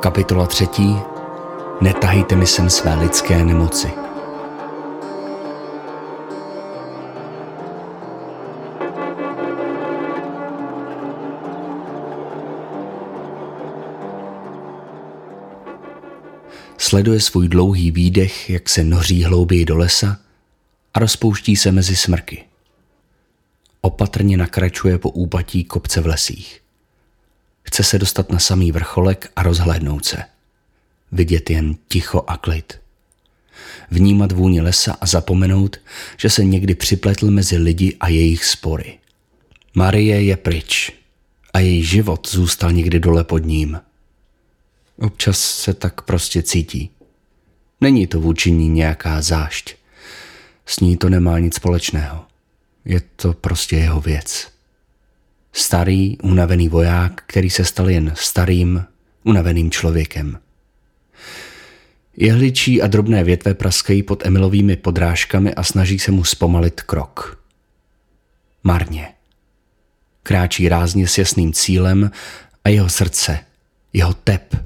Kapitola třetí. Netahejte mi sem své lidské nemoci. Sleduje svůj dlouhý výdech, jak se noří hlouběji do lesa a rozpouští se mezi smrky. Opatrně nakračuje po úpatí kopce v lesích. Chce se dostat na samý vrcholek a rozhlédnout se. Vidět jen ticho a klid. Vnímat vůni lesa a zapomenout, že se někdy připletl mezi lidi a jejich spory. Marie je pryč a její život zůstal někdy dole pod ním. Občas se tak prostě cítí. Není to vůči ní nějaká zášť. S ní to nemá nic společného. Je to prostě jeho věc. Starý, unavený voják, který se stal jen starým, unaveným člověkem. Jehličí a drobné větve praskají pod Emilovými podrážkami a snaží se mu zpomalit krok. Marně. Kráčí rázně s jasným cílem a jeho srdce, jeho tep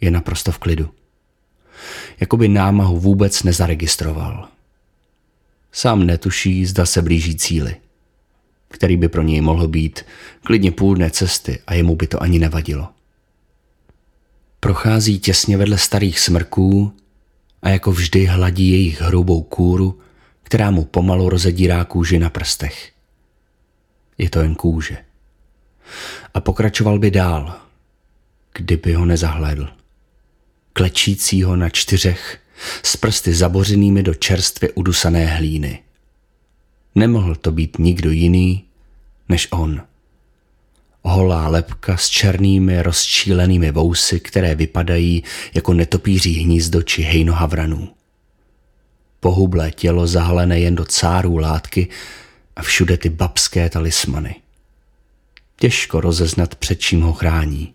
je naprosto v klidu. Jakoby námahu vůbec nezaregistroval. Sám netuší, zda se blíží cíli – který by pro něj mohl být klidně půl dne cesty a jemu by to ani nevadilo. Prochází těsně vedle starých smrků a jako vždy hladí jejich hrubou kůru, která mu pomalu rozedírá kůži na prstech. Je to jen kůže. A pokračoval by dál, kdyby ho nezahlédl. Klečícího na čtyřech, s prsty zabořenými do čerstvě udusané hlíny – Nemohl to být nikdo jiný než on. Holá lepka s černými rozčílenými vousy, které vypadají jako netopíří hnízdo či hejno havranů. Pohublé tělo zahalené jen do cárů látky a všude ty babské talismany. Těžko rozeznat, před čím ho chrání.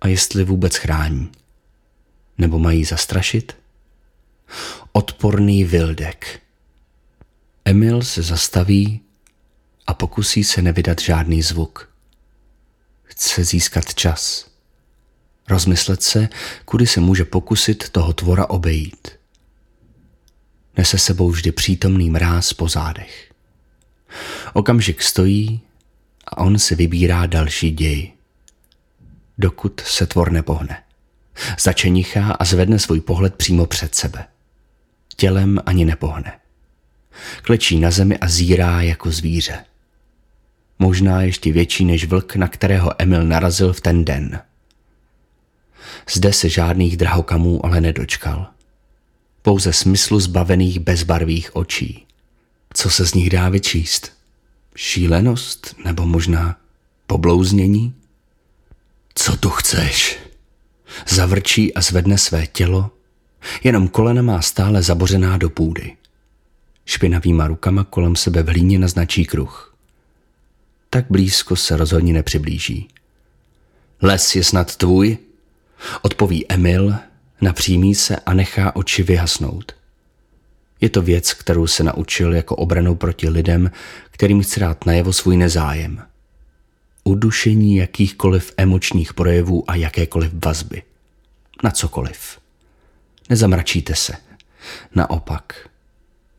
A jestli vůbec chrání. Nebo mají zastrašit? Odporný Vildek – Emil se zastaví a pokusí se nevydat žádný zvuk. Chce získat čas. Rozmyslet se, kudy se může pokusit toho tvora obejít. Nese sebou vždy přítomný mráz po zádech. Okamžik stojí a on si vybírá další děj. Dokud se tvor nepohne. Začenichá a zvedne svůj pohled přímo před sebe. Tělem ani nepohne. Klečí na zemi a zírá jako zvíře. Možná ještě větší než vlk, na kterého Emil narazil v ten den. Zde se žádných drahokamů ale nedočkal. Pouze smyslu zbavených bezbarvých očí. Co se z nich dá vyčíst? Šílenost nebo možná poblouznění? Co tu chceš? Zavrčí a zvedne své tělo, jenom kolena má stále zabořená do půdy. Špinavýma rukama kolem sebe v hlíně naznačí kruh. Tak blízko se rozhodně nepřiblíží. Les je snad tvůj? Odpoví Emil, napřímí se a nechá oči vyhasnout. Je to věc, kterou se naučil jako obranou proti lidem, kterým chce dát najevo svůj nezájem. Udušení jakýchkoliv emočních projevů a jakékoliv vazby. Na cokoliv. Nezamračíte se. Naopak,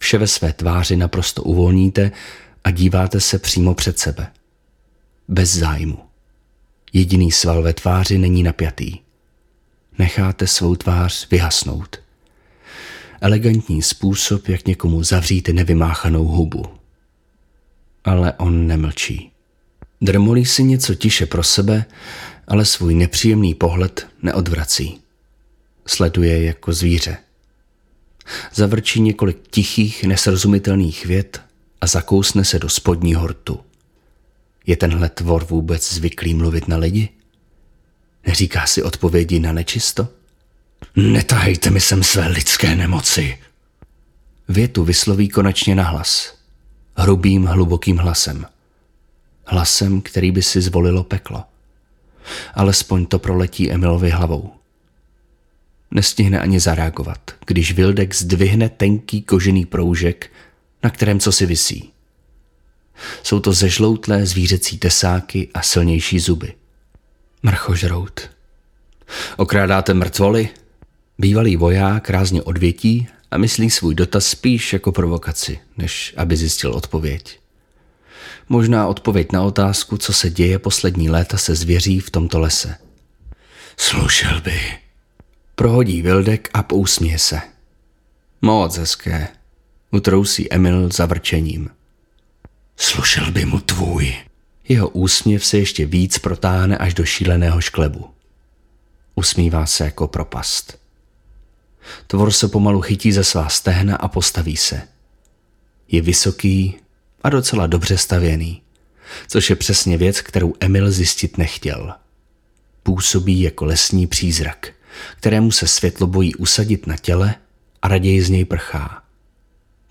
Vše ve své tváři naprosto uvolníte a díváte se přímo před sebe. Bez zájmu. Jediný sval ve tváři není napjatý. Necháte svou tvář vyhasnout. Elegantní způsob, jak někomu zavřít nevymáchanou hubu. Ale on nemlčí. Drmolí si něco tiše pro sebe, ale svůj nepříjemný pohled neodvrací. Sleduje jako zvíře. Zavrčí několik tichých, nesrozumitelných vět a zakousne se do spodního rtu. Je tenhle tvor vůbec zvyklý mluvit na lidi? Neříká si odpovědi na nečisto? Netahejte mi sem své lidské nemoci. Větu vysloví konečně nahlas. Hrubým, hlubokým hlasem. Hlasem, který by si zvolilo peklo. Alespoň to proletí Emilovi hlavou. Nestihne ani zareagovat, když Vildek zdvihne tenký kožený proužek, na kterém co si visí. Jsou to zežloutlé zvířecí tesáky a silnější zuby. Mrchožrout. Okrádáte mrtvoly? Bývalý voják rázně odvětí a myslí svůj dotaz spíš jako provokaci, než aby zjistil odpověď. Možná odpověď na otázku, co se děje poslední léta se zvěří v tomto lese. Slušel by. Prohodí Vildek a pousměje se. Moc hezké. Utrousí Emil zavrčením. Slušel by mu tvůj. Jeho úsměv se ještě víc protáhne až do šíleného šklebu. Usmívá se jako propast. Tvor se pomalu chytí ze svá stehna a postaví se. Je vysoký a docela dobře stavěný, což je přesně věc, kterou Emil zjistit nechtěl. Působí jako lesní přízrak, kterému se světlo bojí usadit na těle a raději z něj prchá.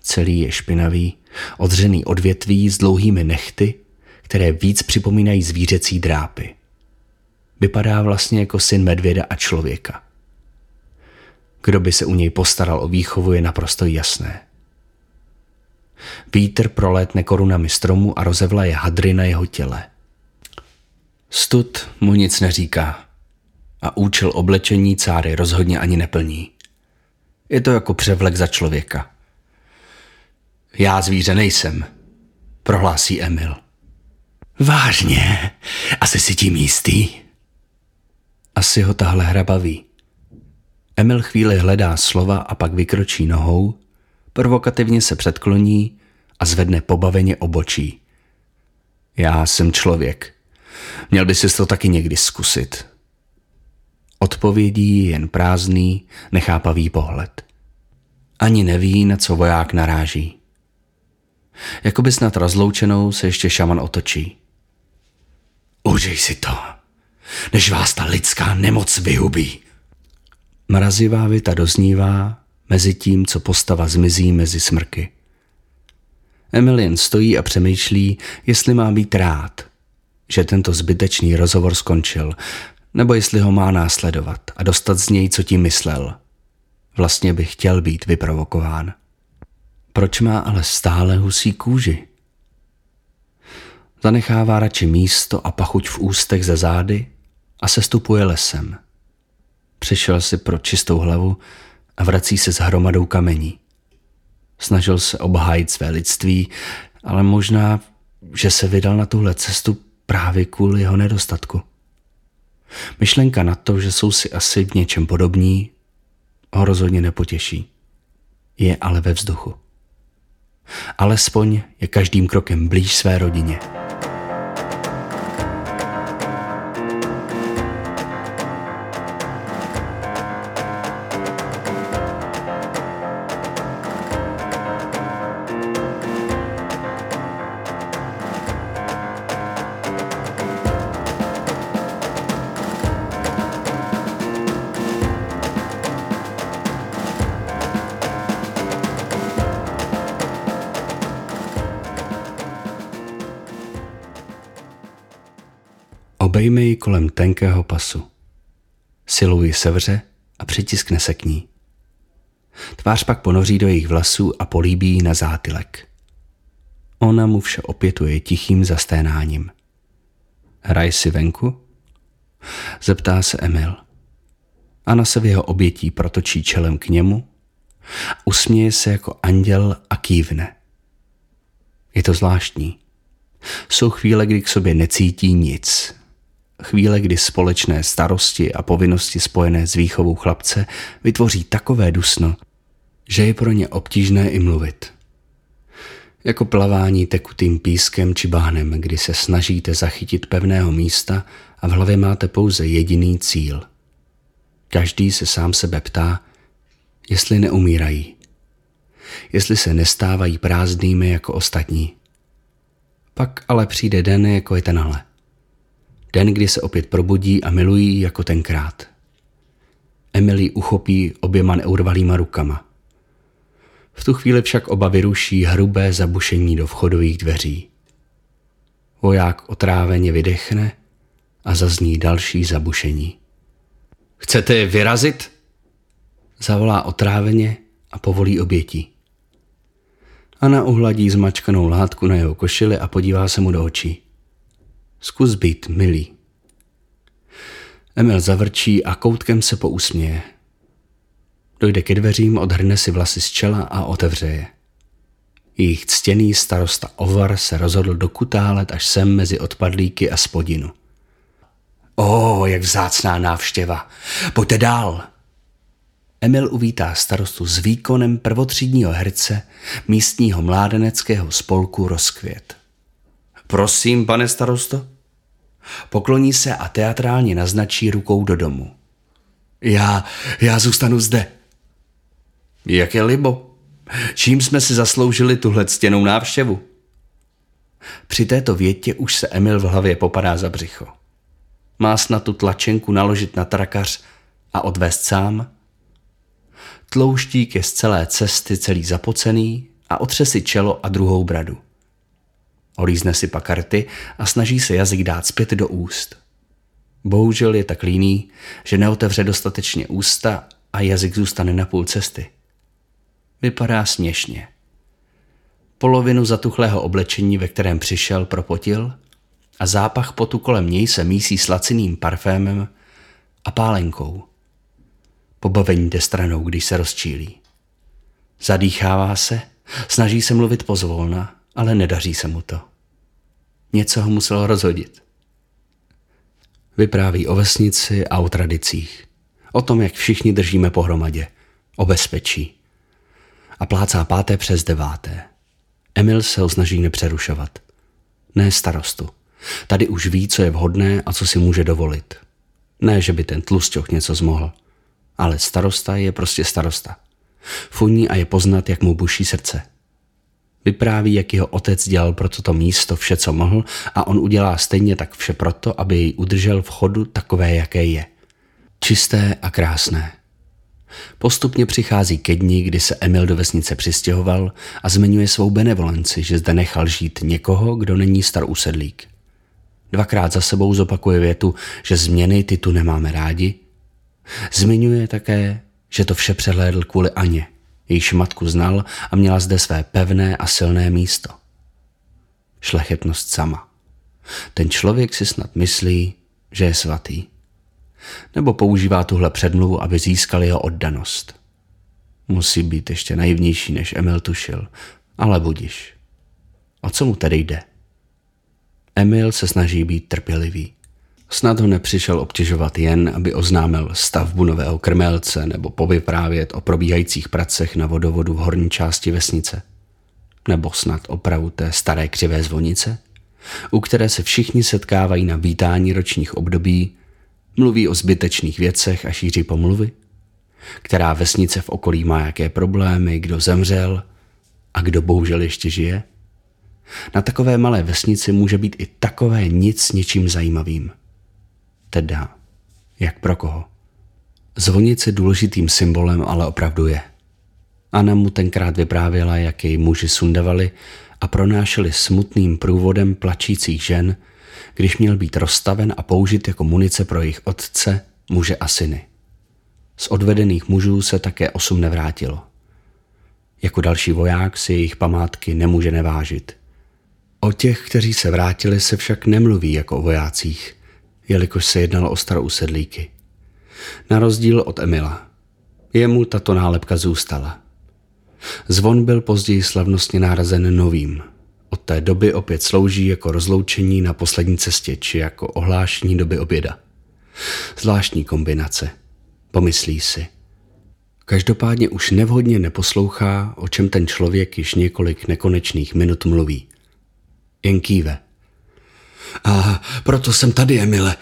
Celý je špinavý, odřený odvětví s dlouhými nechty, které víc připomínají zvířecí drápy. Vypadá vlastně jako syn medvěda a člověka. Kdo by se u něj postaral o výchovu, je naprosto jasné. Vítr prolétne korunami stromu a rozevlaje hadry na jeho těle. Stud mu nic neříká a účel oblečení cáry rozhodně ani neplní. Je to jako převlek za člověka. Já zvíře nejsem, prohlásí Emil. Vážně? Asi si tím jistý? Asi ho tahle hra baví. Emil chvíli hledá slova a pak vykročí nohou, provokativně se předkloní a zvedne pobaveně obočí. Já jsem člověk. Měl by si to taky někdy zkusit. Odpovědí jen prázdný, nechápavý pohled. Ani neví, na co voják naráží. Jakoby snad rozloučenou se ještě šaman otočí. Užij si to, než vás ta lidská nemoc vyhubí. Mrazivá věta doznívá mezi tím, co postava zmizí mezi smrky. Emilien stojí a přemýšlí, jestli má být rád, že tento zbytečný rozhovor skončil, nebo jestli ho má následovat a dostat z něj, co tím myslel. Vlastně by chtěl být vyprovokován. Proč má ale stále husí kůži? Zanechává radši místo a pachuť v ústech ze zády a sestupuje lesem. Přišel si pro čistou hlavu a vrací se s hromadou kamení. Snažil se obhájit své lidství, ale možná, že se vydal na tuhle cestu právě kvůli jeho nedostatku. Myšlenka na to, že jsou si asi v něčem podobní, ho rozhodně nepotěší. Je ale ve vzduchu. Alespoň je každým krokem blíž své rodině. Tenkého pasu. Silou ji sevře a přitiskne se k ní. Tvář pak ponoří do jejich vlasů a políbí na zátylek. Ona mu vše opětuje tichým zasténáním. Hraj si venku? Zeptá se Emil. Anna se v jeho obětí protočí čelem k němu, usměje se jako anděl a kývne. Je to zvláštní. Jsou chvíle, kdy k sobě necítí nic, chvíle, kdy společné starosti a povinnosti spojené s výchovou chlapce vytvoří takové dusno, že je pro ně obtížné i mluvit. Jako plavání tekutým pískem či bánem, kdy se snažíte zachytit pevného místa a v hlavě máte pouze jediný cíl. Každý se sám sebe ptá, jestli neumírají, jestli se nestávají prázdnými jako ostatní. Pak ale přijde den, jako je tenhle. Den, kdy se opět probudí a milují jako tenkrát. Emily uchopí oběma neurvalýma rukama. V tu chvíli však oba vyruší hrubé zabušení do vchodových dveří. Voják otráveně vydechne a zazní další zabušení. Chcete vyrazit? Zavolá otráveně a povolí obětí. Ana uhladí zmačkanou látku na jeho košili a podívá se mu do očí. Zkus být milý. Emil zavrčí a koutkem se pousměje. Dojde ke dveřím, odhrne si vlasy z čela a otevře je. Jejich ctěný starosta Ovar se rozhodl dokutálet až sem mezi odpadlíky a spodinu. O, jak vzácná návštěva. Pojďte dál. Emil uvítá starostu s výkonem prvotřídního herce místního mládeneckého spolku Rozkvět. Prosím, pane starosto. Pokloní se a teatrálně naznačí rukou do domu. Já, já zůstanu zde. Jak je libo? Čím jsme si zasloužili tuhle ctěnou návštěvu? Při této větě už se Emil v hlavě popadá za břicho. Má snad tu tlačenku naložit na trakař a odvést sám? Tlouštík je z celé cesty celý zapocený a otře si čelo a druhou bradu. Olízne si pak karty a snaží se jazyk dát zpět do úst. Bohužel je tak líný, že neotevře dostatečně ústa a jazyk zůstane na půl cesty. Vypadá směšně. Polovinu zatuchlého oblečení, ve kterém přišel, propotil a zápach potu kolem něj se mísí s laciným parfémem a pálenkou. Pobavení jde stranou, když se rozčílí. Zadýchává se, snaží se mluvit pozvolna, ale nedaří se mu to. Něco ho muselo rozhodit. Vypráví o vesnici a o tradicích. O tom, jak všichni držíme pohromadě. O bezpečí. A plácá páté přes deváté. Emil se ho snaží nepřerušovat. Ne starostu. Tady už ví, co je vhodné a co si může dovolit. Ne, že by ten tlusťoch něco zmohl. Ale starosta je prostě starosta. Funí a je poznat, jak mu buší srdce. Vypráví, jak jeho otec dělal pro toto místo vše, co mohl a on udělá stejně tak vše proto, aby jej udržel v chodu takové, jaké je. Čisté a krásné. Postupně přichází ke dni, kdy se Emil do vesnice přistěhoval a zmiňuje svou benevolenci, že zde nechal žít někoho, kdo není star usedlík. Dvakrát za sebou zopakuje větu, že změny ty tu nemáme rádi. Zmiňuje také, že to vše přehlédl kvůli Aně, jejíž matku znal a měla zde své pevné a silné místo. Šlechetnost sama. Ten člověk si snad myslí, že je svatý. Nebo používá tuhle předmluvu, aby získal jeho oddanost. Musí být ještě naivnější, než Emil tušil, ale budiš. O co mu tedy jde? Emil se snaží být trpělivý. Snad ho nepřišel obtěžovat jen, aby oznámil stavbu nového krmelce nebo povyprávět o probíhajících pracech na vodovodu v horní části vesnice. Nebo snad opravu té staré křivé zvonice, u které se všichni setkávají na vítání ročních období, mluví o zbytečných věcech a šíří pomluvy, která vesnice v okolí má jaké problémy, kdo zemřel a kdo bohužel ještě žije. Na takové malé vesnici může být i takové nic s něčím zajímavým – Teda, jak pro koho? Zvonice důležitým symbolem ale opravdu je. Anna mu tenkrát vyprávěla, jak jej muži sundavali a pronášeli smutným průvodem plačících žen, když měl být rozstaven a použit jako munice pro jejich otce, muže a syny. Z odvedených mužů se také osm nevrátilo. Jako další voják si jejich památky nemůže nevážit. O těch, kteří se vrátili, se však nemluví jako o vojácích – jelikož se jednalo o starou sedlíky. Na rozdíl od Emila. Jemu tato nálepka zůstala. Zvon byl později slavnostně nárazen novým. Od té doby opět slouží jako rozloučení na poslední cestě či jako ohlášení doby oběda. Zvláštní kombinace. Pomyslí si. Každopádně už nevhodně neposlouchá, o čem ten člověk již několik nekonečných minut mluví. Jen kýve – a proto jsem tady, Emile,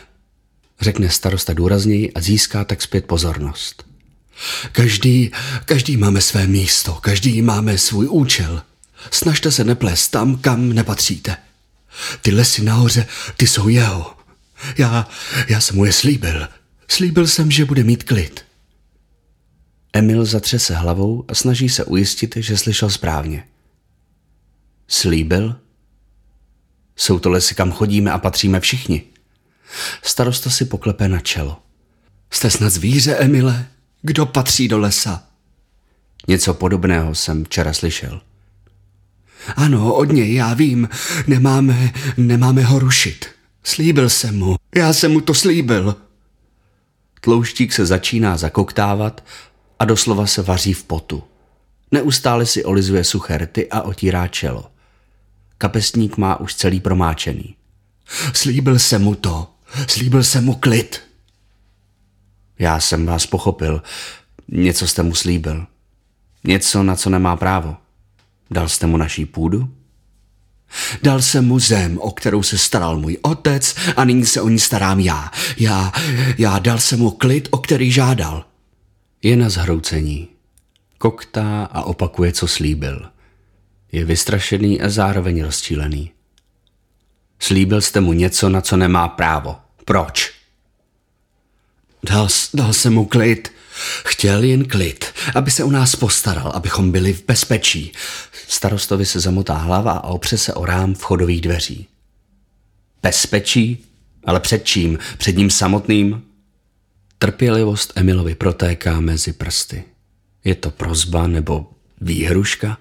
řekne starosta důrazněji a získá tak zpět pozornost. Každý, každý máme své místo, každý máme svůj účel. Snažte se neplést tam, kam nepatříte. Ty lesy nahoře, ty jsou jeho. Já, já jsem mu je slíbil. Slíbil jsem, že bude mít klid. Emil zatře se hlavou a snaží se ujistit, že slyšel správně. Slíbil? Jsou to lesy, kam chodíme a patříme všichni. Starosta si poklepe na čelo. Jste snad zvíře, Emile? Kdo patří do lesa? Něco podobného jsem včera slyšel. Ano, od něj, já vím. Nemáme, nemáme ho rušit. Slíbil jsem mu. Já jsem mu to slíbil. Tlouštík se začíná zakoktávat a doslova se vaří v potu. Neustále si olizuje suché rty a otírá čelo. Kapesník má už celý promáčený. Slíbil jsem mu to. Slíbil jsem mu klid. Já jsem vás pochopil. Něco jste mu slíbil. Něco, na co nemá právo. Dal jste mu naší půdu? Dal jsem mu zem, o kterou se staral můj otec a nyní se o ní starám já. Já, já dal jsem mu klid, o který žádal. Je na zhroucení. Koktá a opakuje, co slíbil. Je vystrašený a zároveň rozčílený. Slíbil jste mu něco, na co nemá právo. Proč? Dal, dal jsem mu klid. Chtěl jen klid, aby se u nás postaral, abychom byli v bezpečí. Starostovi se zamotá hlava a opře se o rám vchodových dveří. Bezpečí? Ale před čím? Před ním samotným? Trpělivost Emilovi protéká mezi prsty. Je to prozba nebo výhruška?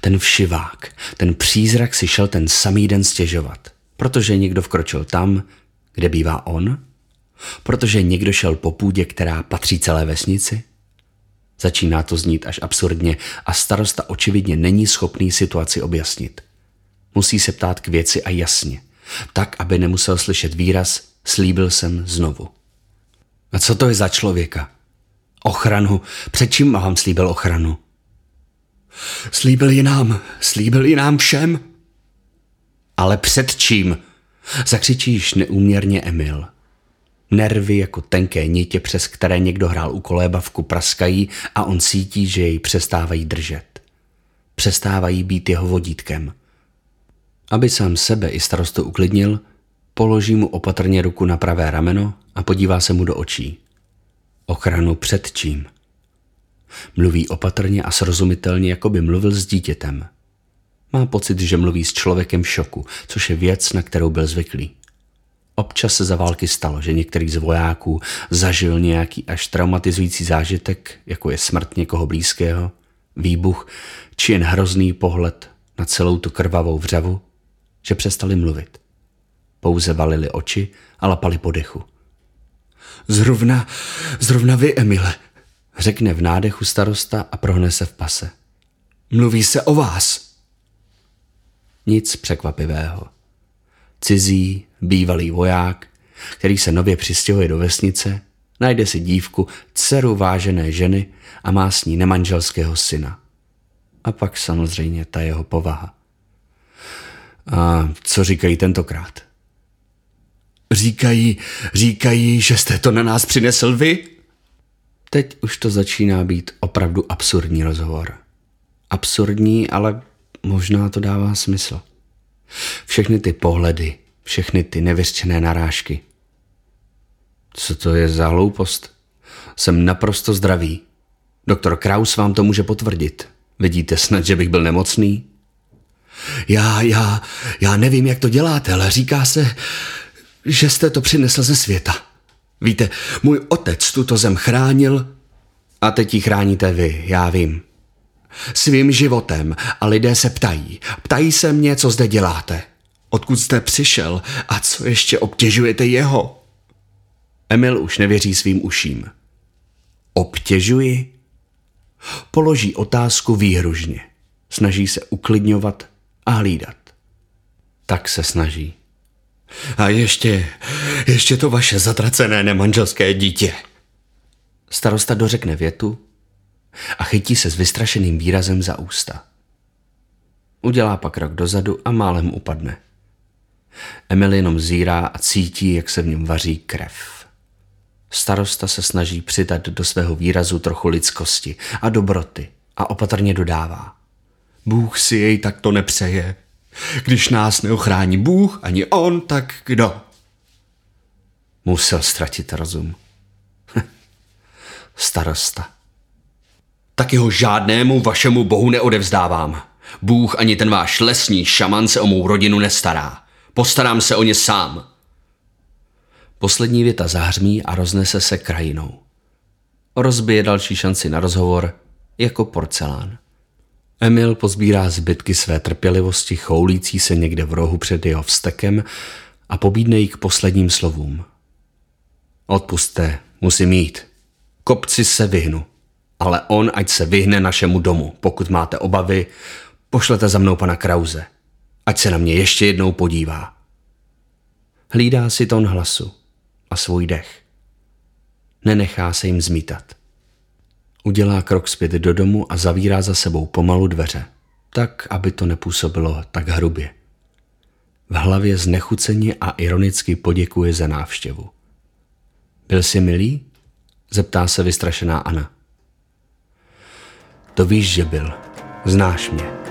Ten všivák, ten přízrak si šel ten samý den stěžovat, protože někdo vkročil tam, kde bývá on? Protože někdo šel po půdě, která patří celé vesnici? Začíná to znít až absurdně a starosta očividně není schopný situaci objasnit. Musí se ptát k věci a jasně, tak, aby nemusel slyšet výraz slíbil jsem znovu. A co to je za člověka? Ochranu. Před čím vám slíbil ochranu? Slíbil ji nám, slíbil ji nám všem. Ale před čím? Zakřičíš neúměrně Emil. Nervy jako tenké nitě, přes které někdo hrál u kolébavku, praskají a on cítí, že jej přestávají držet. Přestávají být jeho vodítkem. Aby sám sebe i starostu uklidnil, položí mu opatrně ruku na pravé rameno a podívá se mu do očí. Ochranu před čím? Mluví opatrně a srozumitelně, jako by mluvil s dítětem. Má pocit, že mluví s člověkem v šoku, což je věc, na kterou byl zvyklý. Občas se za války stalo, že některý z vojáků zažil nějaký až traumatizující zážitek, jako je smrt někoho blízkého, výbuch či jen hrozný pohled na celou tu krvavou vřavu, že přestali mluvit. Pouze valili oči a lapali po dechu. Zrovna, zrovna vy, Emile, řekne v nádechu starosta a prohne se v pase. Mluví se o vás. Nic překvapivého. Cizí, bývalý voják, který se nově přistěhuje do vesnice, najde si dívku, dceru vážené ženy a má s ní nemanželského syna. A pak samozřejmě ta jeho povaha. A co říkají tentokrát? Říkají, říkají, že jste to na nás přinesl vy? Teď už to začíná být opravdu absurdní rozhovor. Absurdní, ale možná to dává smysl. Všechny ty pohledy, všechny ty nevyřčené narážky. Co to je za hloupost? Jsem naprosto zdravý. Doktor Kraus vám to může potvrdit. Vidíte snad, že bych byl nemocný? Já, já, já nevím, jak to děláte, ale říká se, že jste to přinesl ze světa. Víte, můj otec tuto zem chránil. A teď ji chráníte vy, já vím. Svým životem a lidé se ptají. Ptají se mě, co zde děláte. Odkud jste přišel a co ještě obtěžujete jeho? Emil už nevěří svým uším. Obtěžuji? Položí otázku výhružně. Snaží se uklidňovat a hlídat. Tak se snaží. A ještě, ještě to vaše zatracené nemanželské dítě. Starosta dořekne větu a chytí se s vystrašeným výrazem za ústa. Udělá pak krok dozadu a málem upadne. Emil jenom zírá a cítí, jak se v něm vaří krev. Starosta se snaží přidat do svého výrazu trochu lidskosti a dobroty a opatrně dodává. Bůh si jej takto nepřeje. Když nás neochrání Bůh, ani on, tak kdo? Musel ztratit rozum. Starosta. Tak jeho žádnému vašemu bohu neodevzdávám. Bůh ani ten váš lesní šaman se o mou rodinu nestará. Postarám se o ně sám. Poslední věta zahřmí a roznese se krajinou. Rozbije další šanci na rozhovor jako porcelán. Emil pozbírá zbytky své trpělivosti choulící se někde v rohu před jeho vstekem a pobídne jí k posledním slovům. Odpuste, musím jít. Kopci se vyhnu, ale on ať se vyhne našemu domu. Pokud máte obavy, pošlete za mnou pana Krauze. Ať se na mě ještě jednou podívá. Hlídá si tón hlasu a svůj dech. Nenechá se jim zmítat. Udělá krok zpět do domu a zavírá za sebou pomalu dveře, tak, aby to nepůsobilo tak hrubě. V hlavě znechuceně a ironicky poděkuje za návštěvu. Byl jsi milý? Zeptá se vystrašená Anna. To víš, že byl. Znáš mě.